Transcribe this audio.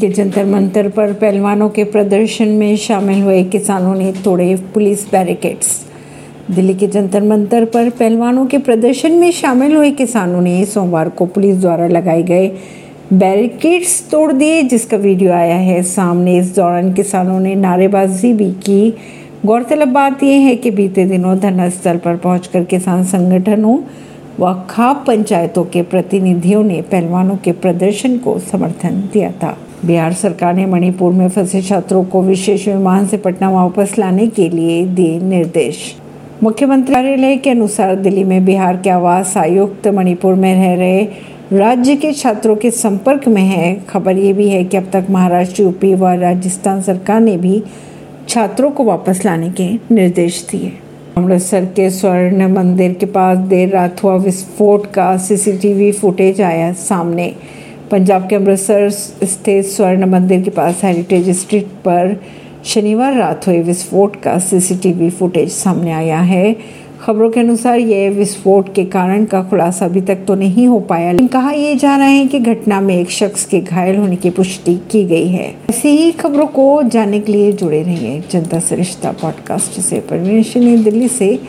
के जंतर मंतर पर पहलवानों के प्रदर्शन में शामिल हुए किसानों ने तोड़े पुलिस बैरिकेड्स। दिल्ली के जंतर मंतर पर पहलवानों के प्रदर्शन में शामिल हुए किसानों ने सोमवार को पुलिस द्वारा लगाए गए बैरिकेड्स तोड़ दिए, जिसका वीडियो आया है। सामने इस दौरान किसानों ने नारेबाजी भी की। गौरतलब बात यह है कि बीते दिनों धरना स्थल पर पहुंचकर किसान संगठनों व खाप पंचायतों के प्रतिनिधियों ने पहलवानों के प्रदर्शन को समर्थन दिया था। बिहार सरकार ने मणिपुर में फंसे छात्रों को विशेष विमान से पटना वापस लाने के लिए दिए निर्देश। मुख्यमंत्री कार्यालय के अनुसार दिल्ली में बिहार के आवास आयुक्त मणिपुर में रह रहे राज्य के छात्रों के संपर्क में है। खबर ये भी है कि अब तक महाराष्ट्र, यूपी व राजस्थान सरकार ने भी छात्रों को वापस लाने के निर्देश दिए। अमृतसर के स्वर्ण मंदिर के पास देर रात हुआ विस्फोट का सीसीटीवी फुटेज आया सामने। पंजाब के अमृतसर स्थित स्वर्ण मंदिर के पास हेरिटेज स्ट्रीट पर शनिवार रात हुए विस्फोट का सीसीटीवी फुटेज सामने आया है। खबरों के अनुसार यह विस्फोट के कारण का खुलासा अभी तक तो नहीं हो पाया, लेकिन कहा यह जा रहा है कि घटना में एक शख्स के घायल होने की पुष्टि की गई है। ऐसी ही खबरों को जानने के लिए जुड़े रहिए जनता से रिश्ता पॉडकास्ट से। परवीन दिल्ली से।